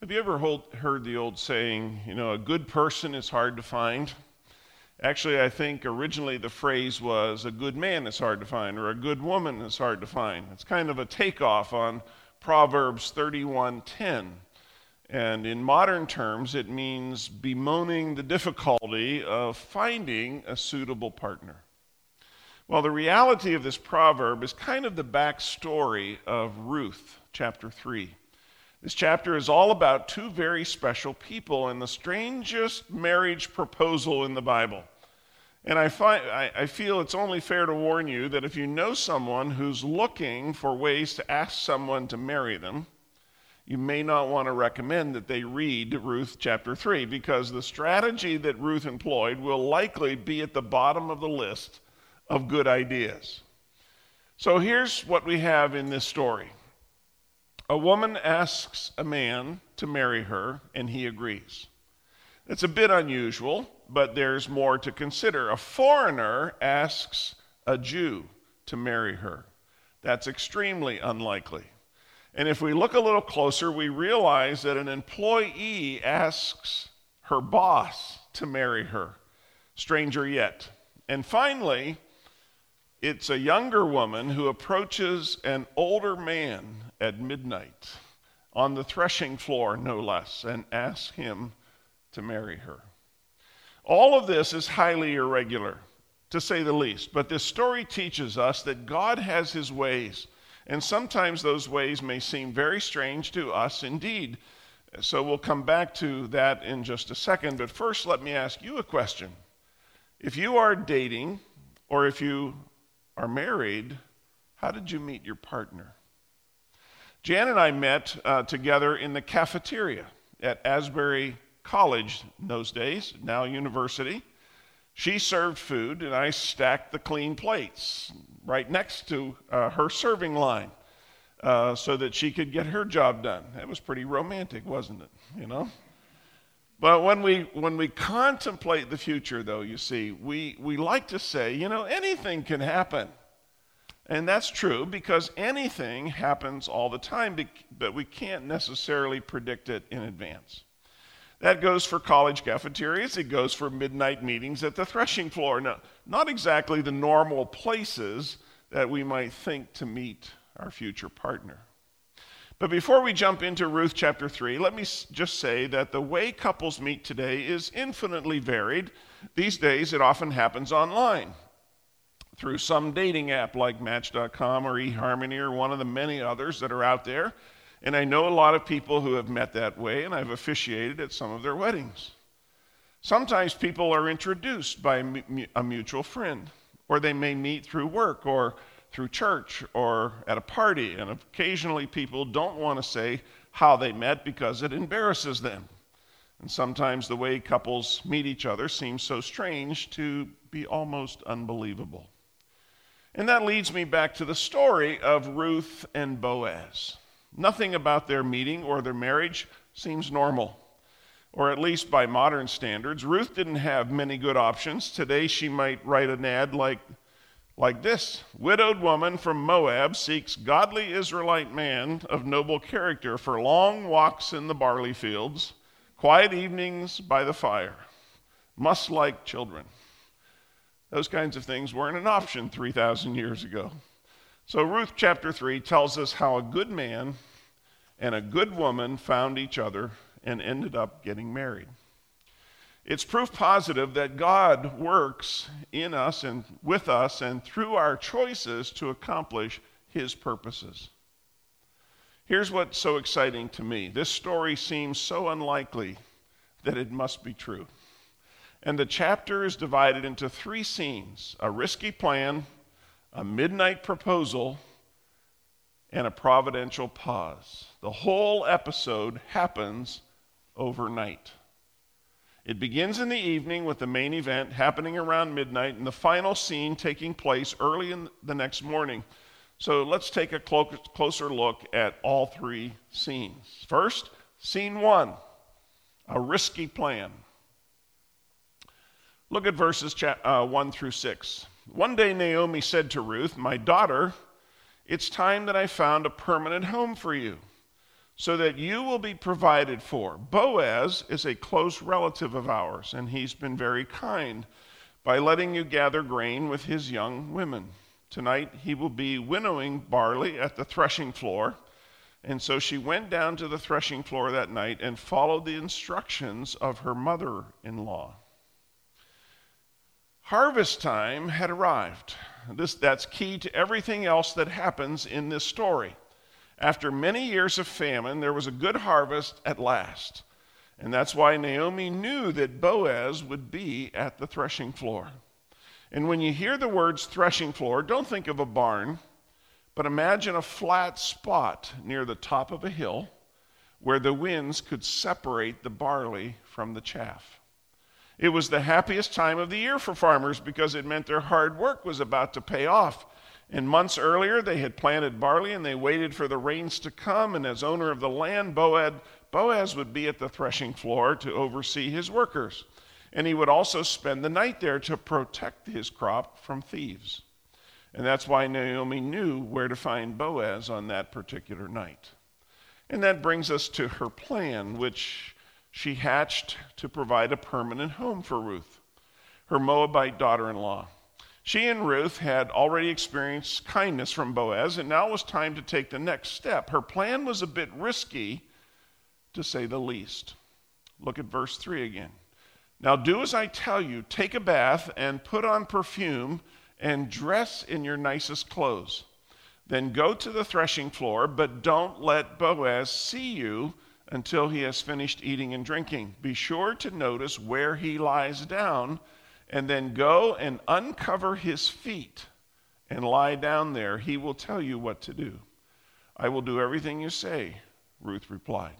Have you ever heard the old saying, you know, a good person is hard to find? Actually, I think originally the phrase was a good man is hard to find or a good woman is hard to find. It's kind of a takeoff on Proverbs 31:10. And in modern terms, it means bemoaning the difficulty of finding a suitable partner. Well, the reality of this proverb is kind of the backstory of Ruth, chapter 3. This chapter is all about two very special people and the strangest marriage proposal in the Bible. And I, find, I, I, feel it's only fair to warn you that if you know someone who's looking for ways to ask someone to marry them, you may not want to recommend that they read Ruth chapter 3 because the strategy that Ruth employed will likely be at the bottom of the list of good ideas. So here's what we have in this story a woman asks a man to marry her, and he agrees. It's a bit unusual, but there's more to consider. A foreigner asks a Jew to marry her. That's extremely unlikely. And if we look a little closer, we realize that an employee asks her boss to marry her. Stranger yet. And finally, it's a younger woman who approaches an older man at midnight on the threshing floor, no less, and asks him to marry her. All of this is highly irregular, to say the least, but this story teaches us that God has his ways, and sometimes those ways may seem very strange to us indeed. So we'll come back to that in just a second, but first let me ask you a question. If you are dating, or if you are married, how did you meet your partner? Jan and I met uh, together in the cafeteria at Asbury College in those days, now university. She served food, and I stacked the clean plates right next to uh, her serving line uh, so that she could get her job done. That was pretty romantic, wasn't it? You know? But when we, when we contemplate the future, though, you see, we, we like to say, you know, anything can happen. And that's true because anything happens all the time, but we can't necessarily predict it in advance. That goes for college cafeterias, it goes for midnight meetings at the threshing floor. Now, not exactly the normal places that we might think to meet our future partner. But before we jump into Ruth chapter 3, let me just say that the way couples meet today is infinitely varied. These days, it often happens online through some dating app like Match.com or eHarmony or one of the many others that are out there. And I know a lot of people who have met that way, and I've officiated at some of their weddings. Sometimes people are introduced by a mutual friend, or they may meet through work or through church or at a party, and occasionally people don't want to say how they met because it embarrasses them. And sometimes the way couples meet each other seems so strange to be almost unbelievable. And that leads me back to the story of Ruth and Boaz. Nothing about their meeting or their marriage seems normal, or at least by modern standards. Ruth didn't have many good options. Today she might write an ad like, like this Widowed woman from Moab seeks godly Israelite man of noble character for long walks in the barley fields, quiet evenings by the fire, must like children. Those kinds of things weren't an option 3,000 years ago. So, Ruth chapter 3 tells us how a good man and a good woman found each other and ended up getting married. It's proof positive that God works in us and with us and through our choices to accomplish his purposes. Here's what's so exciting to me this story seems so unlikely that it must be true. And the chapter is divided into three scenes a risky plan, a midnight proposal, and a providential pause. The whole episode happens overnight. It begins in the evening with the main event happening around midnight and the final scene taking place early in the next morning. So let's take a clo- closer look at all three scenes. First, scene one a risky plan. Look at verses uh, 1 through 6. One day Naomi said to Ruth, My daughter, it's time that I found a permanent home for you. So that you will be provided for. Boaz is a close relative of ours, and he's been very kind by letting you gather grain with his young women. Tonight he will be winnowing barley at the threshing floor. And so she went down to the threshing floor that night and followed the instructions of her mother in law. Harvest time had arrived. This, that's key to everything else that happens in this story. After many years of famine, there was a good harvest at last. And that's why Naomi knew that Boaz would be at the threshing floor. And when you hear the words threshing floor, don't think of a barn, but imagine a flat spot near the top of a hill where the winds could separate the barley from the chaff. It was the happiest time of the year for farmers because it meant their hard work was about to pay off. And months earlier, they had planted barley and they waited for the rains to come. And as owner of the land, Boaz, Boaz would be at the threshing floor to oversee his workers. And he would also spend the night there to protect his crop from thieves. And that's why Naomi knew where to find Boaz on that particular night. And that brings us to her plan, which she hatched to provide a permanent home for Ruth, her Moabite daughter in law. She and Ruth had already experienced kindness from Boaz, and now it was time to take the next step. Her plan was a bit risky, to say the least. Look at verse 3 again. Now do as I tell you take a bath and put on perfume and dress in your nicest clothes. Then go to the threshing floor, but don't let Boaz see you until he has finished eating and drinking. Be sure to notice where he lies down, and then go and uncover his feet and lie down there. He will tell you what to do. I will do everything you say, Ruth replied.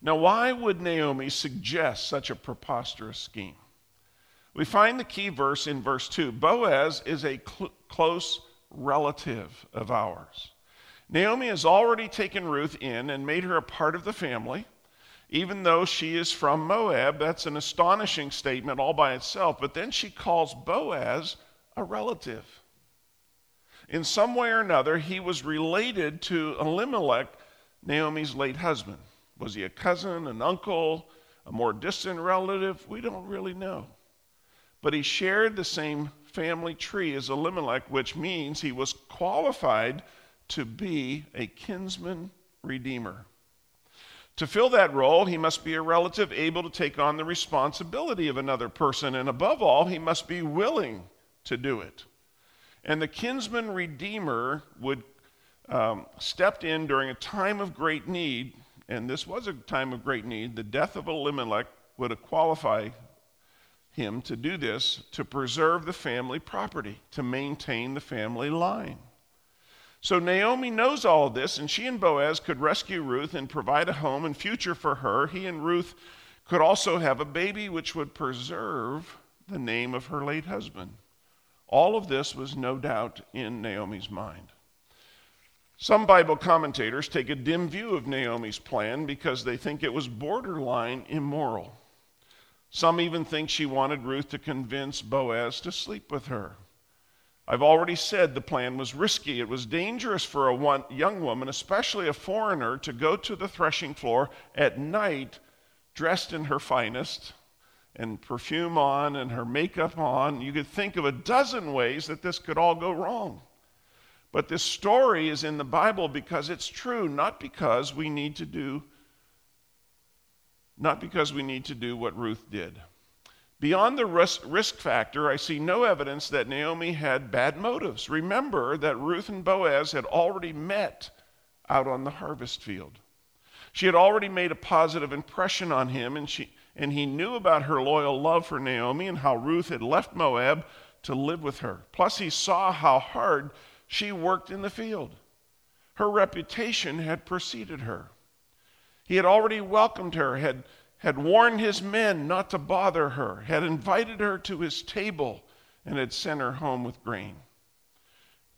Now, why would Naomi suggest such a preposterous scheme? We find the key verse in verse 2 Boaz is a cl- close relative of ours. Naomi has already taken Ruth in and made her a part of the family. Even though she is from Moab, that's an astonishing statement all by itself. But then she calls Boaz a relative. In some way or another, he was related to Elimelech, Naomi's late husband. Was he a cousin, an uncle, a more distant relative? We don't really know. But he shared the same family tree as Elimelech, which means he was qualified to be a kinsman redeemer. To fill that role, he must be a relative able to take on the responsibility of another person, and above all, he must be willing to do it. And the kinsman redeemer would um, stepped in during a time of great need, and this was a time of great need. The death of Elimelech would qualify him to do this to preserve the family property, to maintain the family line. So Naomi knows all this, and she and Boaz could rescue Ruth and provide a home and future for her. He and Ruth could also have a baby which would preserve the name of her late husband. All of this was no doubt in Naomi's mind. Some Bible commentators take a dim view of Naomi's plan because they think it was borderline immoral. Some even think she wanted Ruth to convince Boaz to sleep with her. I've already said the plan was risky. It was dangerous for a one, young woman, especially a foreigner, to go to the threshing floor at night dressed in her finest and perfume on and her makeup on. You could think of a dozen ways that this could all go wrong. But this story is in the Bible because it's true, not because we need to do not because we need to do what Ruth did. Beyond the risk, factor, I see no evidence that Naomi had bad motives. Remember that Ruth and Boaz had already met out on the harvest field. She had already made a positive impression on him, and, she, and he knew about her loyal love for Naomi and how Ruth had left Moab to live with her. Plus, he saw how hard she worked in the field. Her reputation had preceded her. He had already welcomed her, had had warned his men not to bother her, had invited her to his table, and had sent her home with grain.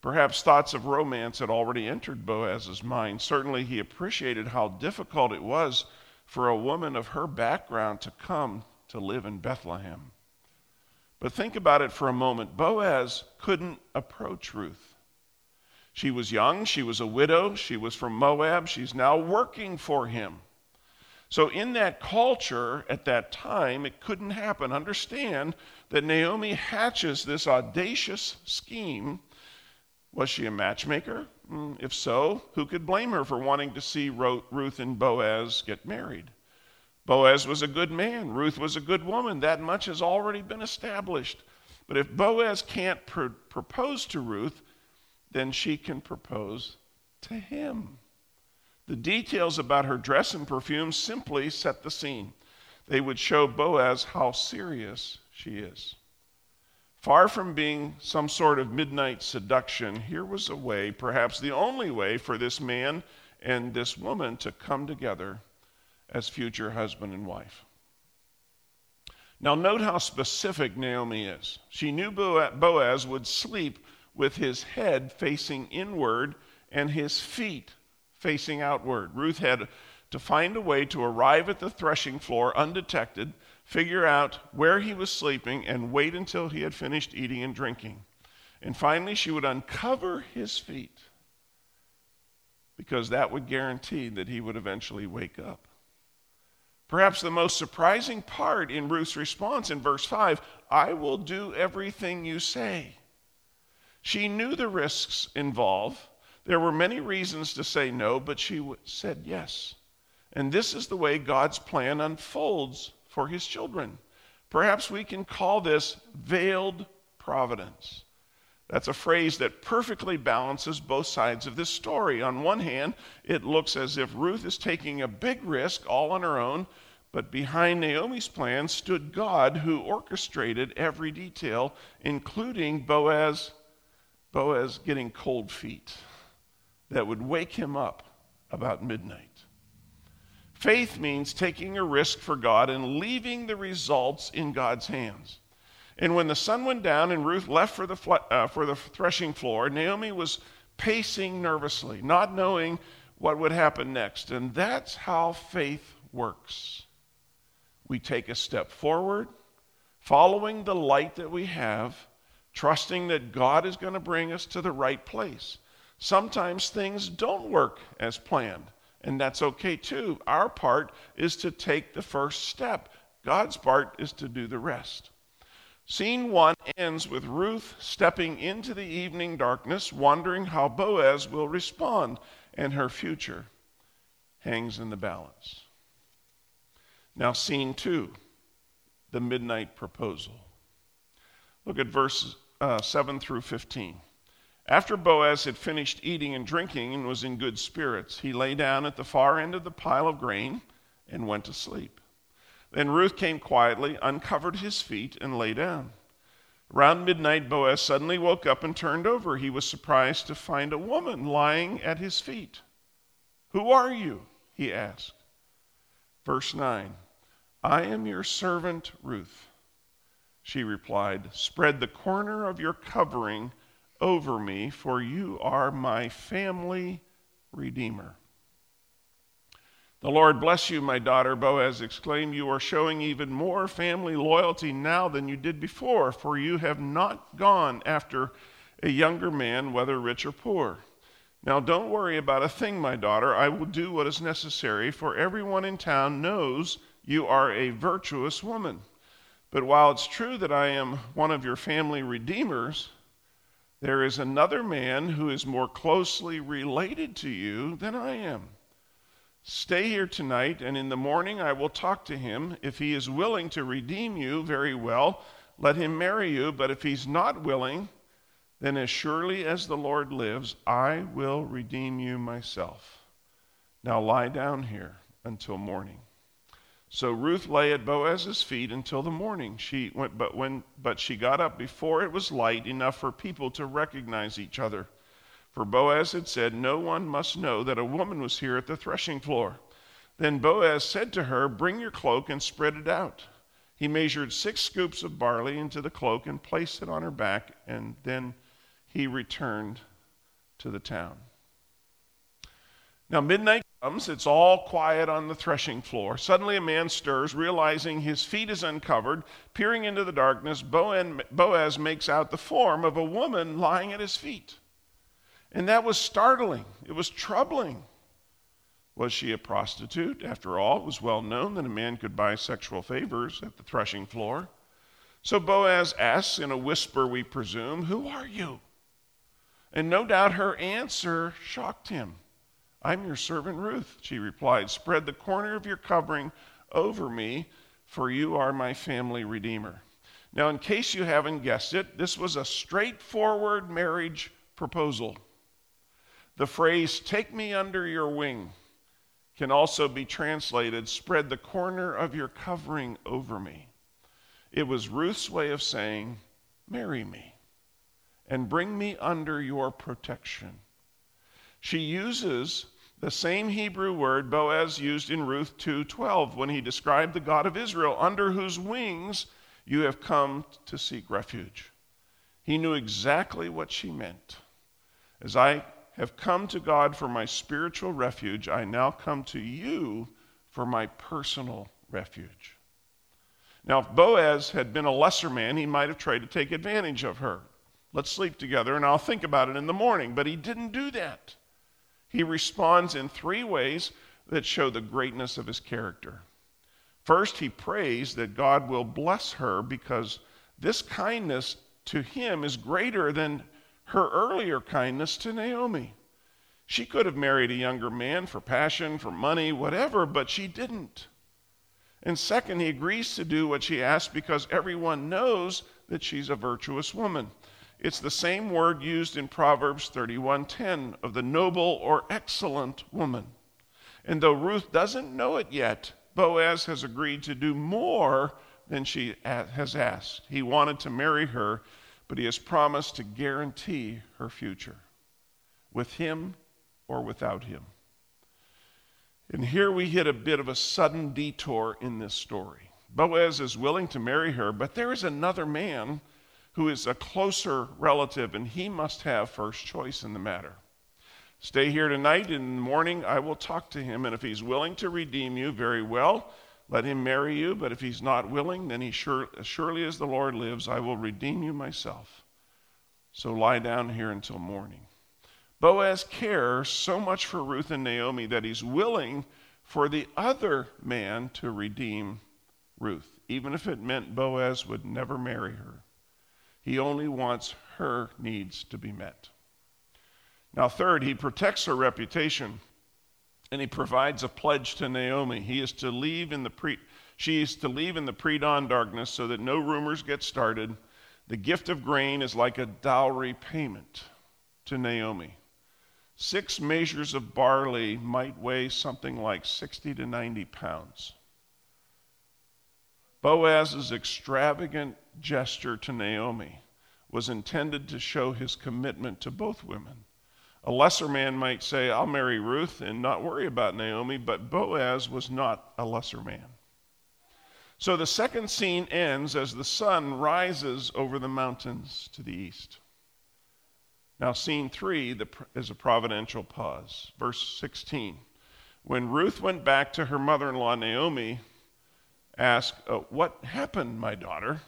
Perhaps thoughts of romance had already entered Boaz's mind. Certainly, he appreciated how difficult it was for a woman of her background to come to live in Bethlehem. But think about it for a moment. Boaz couldn't approach Ruth. She was young, she was a widow, she was from Moab, she's now working for him. So, in that culture at that time, it couldn't happen. Understand that Naomi hatches this audacious scheme. Was she a matchmaker? Mm, if so, who could blame her for wanting to see Ruth and Boaz get married? Boaz was a good man, Ruth was a good woman. That much has already been established. But if Boaz can't pr- propose to Ruth, then she can propose to him. The details about her dress and perfume simply set the scene. They would show Boaz how serious she is. Far from being some sort of midnight seduction, here was a way, perhaps the only way, for this man and this woman to come together as future husband and wife. Now, note how specific Naomi is. She knew Boaz would sleep with his head facing inward and his feet facing outward. Ruth had to find a way to arrive at the threshing floor undetected, figure out where he was sleeping, and wait until he had finished eating and drinking. And finally, she would uncover his feet because that would guarantee that he would eventually wake up. Perhaps the most surprising part in Ruth's response in verse 5 I will do everything you say. She knew the risks involved. There were many reasons to say no, but she said yes. And this is the way God's plan unfolds for his children. Perhaps we can call this veiled providence. That's a phrase that perfectly balances both sides of this story. On one hand, it looks as if Ruth is taking a big risk all on her own, but behind Naomi's plan stood God who orchestrated every detail, including Boaz, Boaz getting cold feet that would wake him up about midnight. Faith means taking a risk for God and leaving the results in God's hands. And when the sun went down and Ruth left for the, uh, for the threshing floor, Naomi was pacing nervously, not knowing what would happen next. And that's how faith works. We take a step forward, following the light that we have, trusting that God is going to bring us to the right place. Sometimes things don't work as planned, and that's okay too. Our part is to take the first step, God's part is to do the rest. Scene one ends with Ruth stepping into the evening darkness, wondering how Boaz will respond, and her future hangs in the balance. Now, scene two the midnight proposal. Look at verses uh, 7 through 15. After Boaz had finished eating and drinking and was in good spirits, he lay down at the far end of the pile of grain and went to sleep. Then Ruth came quietly, uncovered his feet, and lay down. Around midnight, Boaz suddenly woke up and turned over. He was surprised to find a woman lying at his feet. Who are you? he asked. Verse 9 I am your servant Ruth. She replied, Spread the corner of your covering over me, for you are my family redeemer. The Lord bless you, my daughter, Boaz exclaimed. You are showing even more family loyalty now than you did before, for you have not gone after a younger man, whether rich or poor. Now don't worry about a thing, my daughter. I will do what is necessary, for everyone in town knows you are a virtuous woman. But while it's true that I am one of your family redeemers, there is another man who is more closely related to you than I am. Stay here tonight, and in the morning I will talk to him. If he is willing to redeem you, very well, let him marry you. But if he's not willing, then as surely as the Lord lives, I will redeem you myself. Now lie down here until morning. So Ruth lay at Boaz's feet until the morning. She went, but when but she got up before it was light enough for people to recognize each other. For Boaz had said, No one must know that a woman was here at the threshing floor. Then Boaz said to her, Bring your cloak and spread it out. He measured six scoops of barley into the cloak and placed it on her back, and then he returned to the town. Now, midnight comes, it's all quiet on the threshing floor. Suddenly, a man stirs, realizing his feet is uncovered. Peering into the darkness, Boaz makes out the form of a woman lying at his feet. And that was startling. It was troubling. Was she a prostitute? After all, it was well known that a man could buy sexual favors at the threshing floor. So Boaz asks in a whisper, we presume, Who are you? And no doubt her answer shocked him. I'm your servant Ruth, she replied. Spread the corner of your covering over me, for you are my family redeemer. Now, in case you haven't guessed it, this was a straightforward marriage proposal. The phrase, take me under your wing, can also be translated, spread the corner of your covering over me. It was Ruth's way of saying, marry me and bring me under your protection. She uses the same Hebrew word Boaz used in Ruth 2:12 when he described the God of Israel under whose wings you have come to seek refuge. He knew exactly what she meant. As I have come to God for my spiritual refuge, I now come to you for my personal refuge. Now, if Boaz had been a lesser man, he might have tried to take advantage of her. Let's sleep together and I'll think about it in the morning. But he didn't do that. He responds in three ways that show the greatness of his character. First, he prays that God will bless her because this kindness to him is greater than her earlier kindness to Naomi. She could have married a younger man for passion, for money, whatever, but she didn't. And second, he agrees to do what she asks because everyone knows that she's a virtuous woman. It's the same word used in Proverbs 31:10 of the noble or excellent woman. And though Ruth doesn't know it yet, Boaz has agreed to do more than she has asked. He wanted to marry her, but he has promised to guarantee her future with him or without him. And here we hit a bit of a sudden detour in this story. Boaz is willing to marry her, but there is another man who is a closer relative, and he must have first choice in the matter. Stay here tonight. In the morning, I will talk to him, and if he's willing to redeem you, very well, let him marry you. But if he's not willing, then he sure, as surely as the Lord lives, I will redeem you myself. So lie down here until morning. Boaz cares so much for Ruth and Naomi that he's willing for the other man to redeem Ruth, even if it meant Boaz would never marry her. He only wants her needs to be met. Now, third, he protects her reputation and he provides a pledge to Naomi. He is to leave in the pre, she is to leave in the pre dawn darkness so that no rumors get started. The gift of grain is like a dowry payment to Naomi. Six measures of barley might weigh something like 60 to 90 pounds. Boaz's extravagant gesture to Naomi was intended to show his commitment to both women. A lesser man might say, I'll marry Ruth and not worry about Naomi, but Boaz was not a lesser man. So the second scene ends as the sun rises over the mountains to the east. Now, scene three is a providential pause. Verse 16. When Ruth went back to her mother in law, Naomi, asked, oh, What happened, my daughter?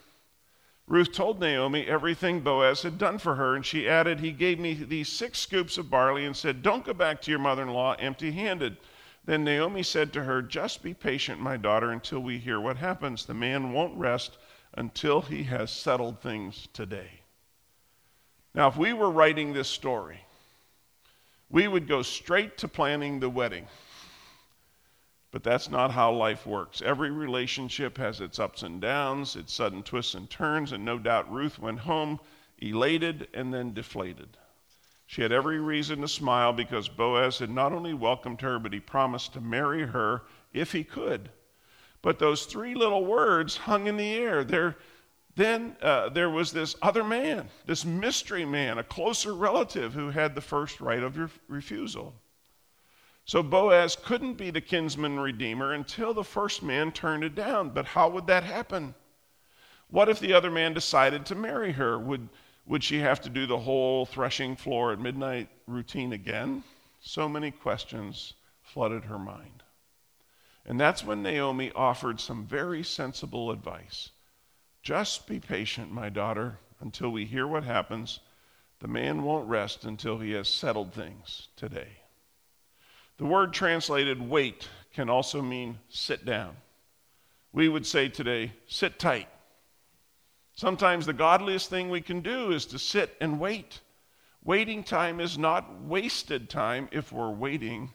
Ruth told Naomi everything Boaz had done for her, and she added, He gave me these six scoops of barley and said, Don't go back to your mother in law empty handed. Then Naomi said to her, Just be patient, my daughter, until we hear what happens. The man won't rest until he has settled things today. Now, if we were writing this story, we would go straight to planning the wedding. But that's not how life works. Every relationship has its ups and downs, its sudden twists and turns, and no doubt Ruth went home elated and then deflated. She had every reason to smile because Boaz had not only welcomed her, but he promised to marry her if he could. But those three little words hung in the air. There, then uh, there was this other man, this mystery man, a closer relative who had the first right of ref- refusal. So Boaz couldn't be the kinsman redeemer until the first man turned it down. But how would that happen? What if the other man decided to marry her? Would, would she have to do the whole threshing floor at midnight routine again? So many questions flooded her mind. And that's when Naomi offered some very sensible advice. Just be patient, my daughter, until we hear what happens. the man won't rest until he has settled things today. The word translated wait can also mean sit down. We would say today, sit tight. Sometimes the godliest thing we can do is to sit and wait. Waiting time is not wasted time if we're waiting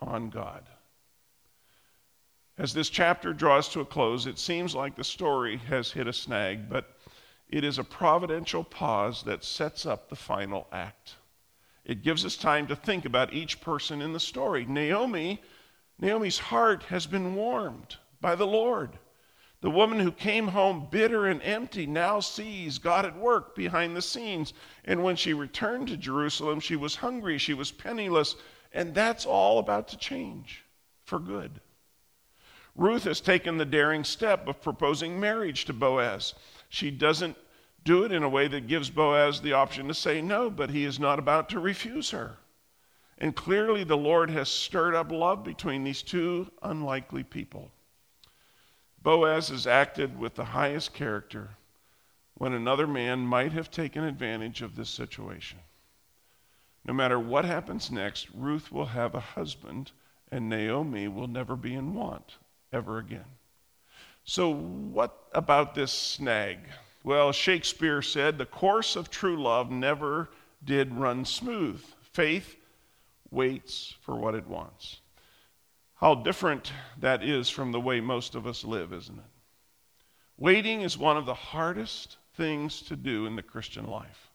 on God. As this chapter draws to a close, it seems like the story has hit a snag, but it is a providential pause that sets up the final act. It gives us time to think about each person in the story. Naomi, Naomi's heart has been warmed by the Lord. The woman who came home bitter and empty now sees God at work behind the scenes. And when she returned to Jerusalem, she was hungry, she was penniless, and that's all about to change for good. Ruth has taken the daring step of proposing marriage to Boaz. She doesn't do it in a way that gives Boaz the option to say no, but he is not about to refuse her. And clearly, the Lord has stirred up love between these two unlikely people. Boaz has acted with the highest character when another man might have taken advantage of this situation. No matter what happens next, Ruth will have a husband, and Naomi will never be in want ever again. So, what about this snag? Well, Shakespeare said, the course of true love never did run smooth. Faith waits for what it wants. How different that is from the way most of us live, isn't it? Waiting is one of the hardest things to do in the Christian life.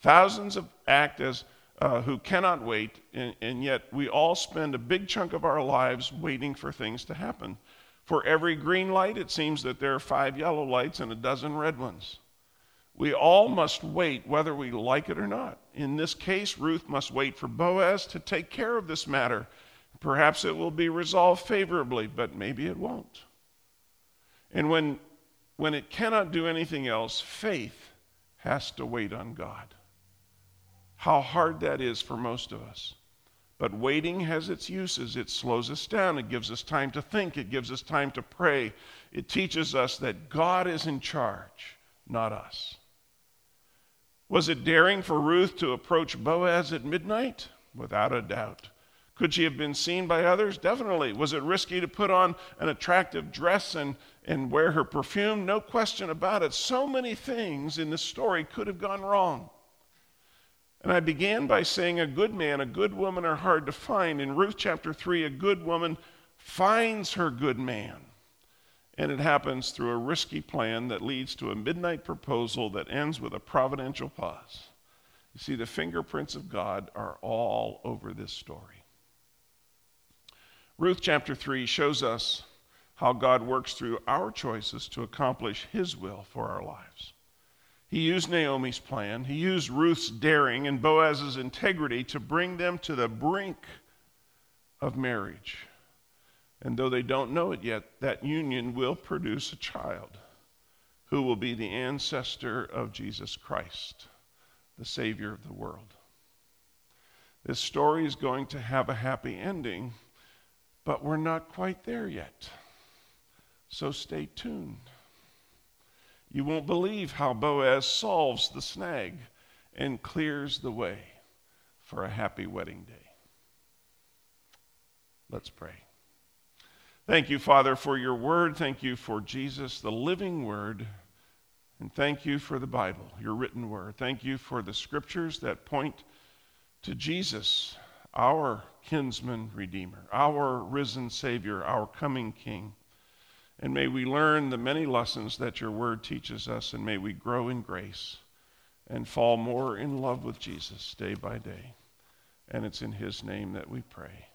Thousands of act as uh, who cannot wait, and, and yet we all spend a big chunk of our lives waiting for things to happen. For every green light, it seems that there are five yellow lights and a dozen red ones. We all must wait whether we like it or not. In this case, Ruth must wait for Boaz to take care of this matter. Perhaps it will be resolved favorably, but maybe it won't. And when, when it cannot do anything else, faith has to wait on God. How hard that is for most of us. But waiting has its uses. It slows us down. It gives us time to think. It gives us time to pray. It teaches us that God is in charge, not us. Was it daring for Ruth to approach Boaz at midnight? Without a doubt. Could she have been seen by others? Definitely. Was it risky to put on an attractive dress and, and wear her perfume? No question about it. So many things in this story could have gone wrong. And I began by saying a good man, a good woman are hard to find. In Ruth chapter 3, a good woman finds her good man. And it happens through a risky plan that leads to a midnight proposal that ends with a providential pause. You see, the fingerprints of God are all over this story. Ruth chapter 3 shows us how God works through our choices to accomplish his will for our lives. He used Naomi's plan, he used Ruth's daring and Boaz's integrity to bring them to the brink of marriage. And though they don't know it yet, that union will produce a child who will be the ancestor of Jesus Christ, the Savior of the world. This story is going to have a happy ending, but we're not quite there yet. So stay tuned. You won't believe how Boaz solves the snag and clears the way for a happy wedding day. Let's pray. Thank you, Father, for your word. Thank you for Jesus, the living word. And thank you for the Bible, your written word. Thank you for the scriptures that point to Jesus, our kinsman redeemer, our risen Savior, our coming King. And may we learn the many lessons that your word teaches us, and may we grow in grace and fall more in love with Jesus day by day. And it's in his name that we pray.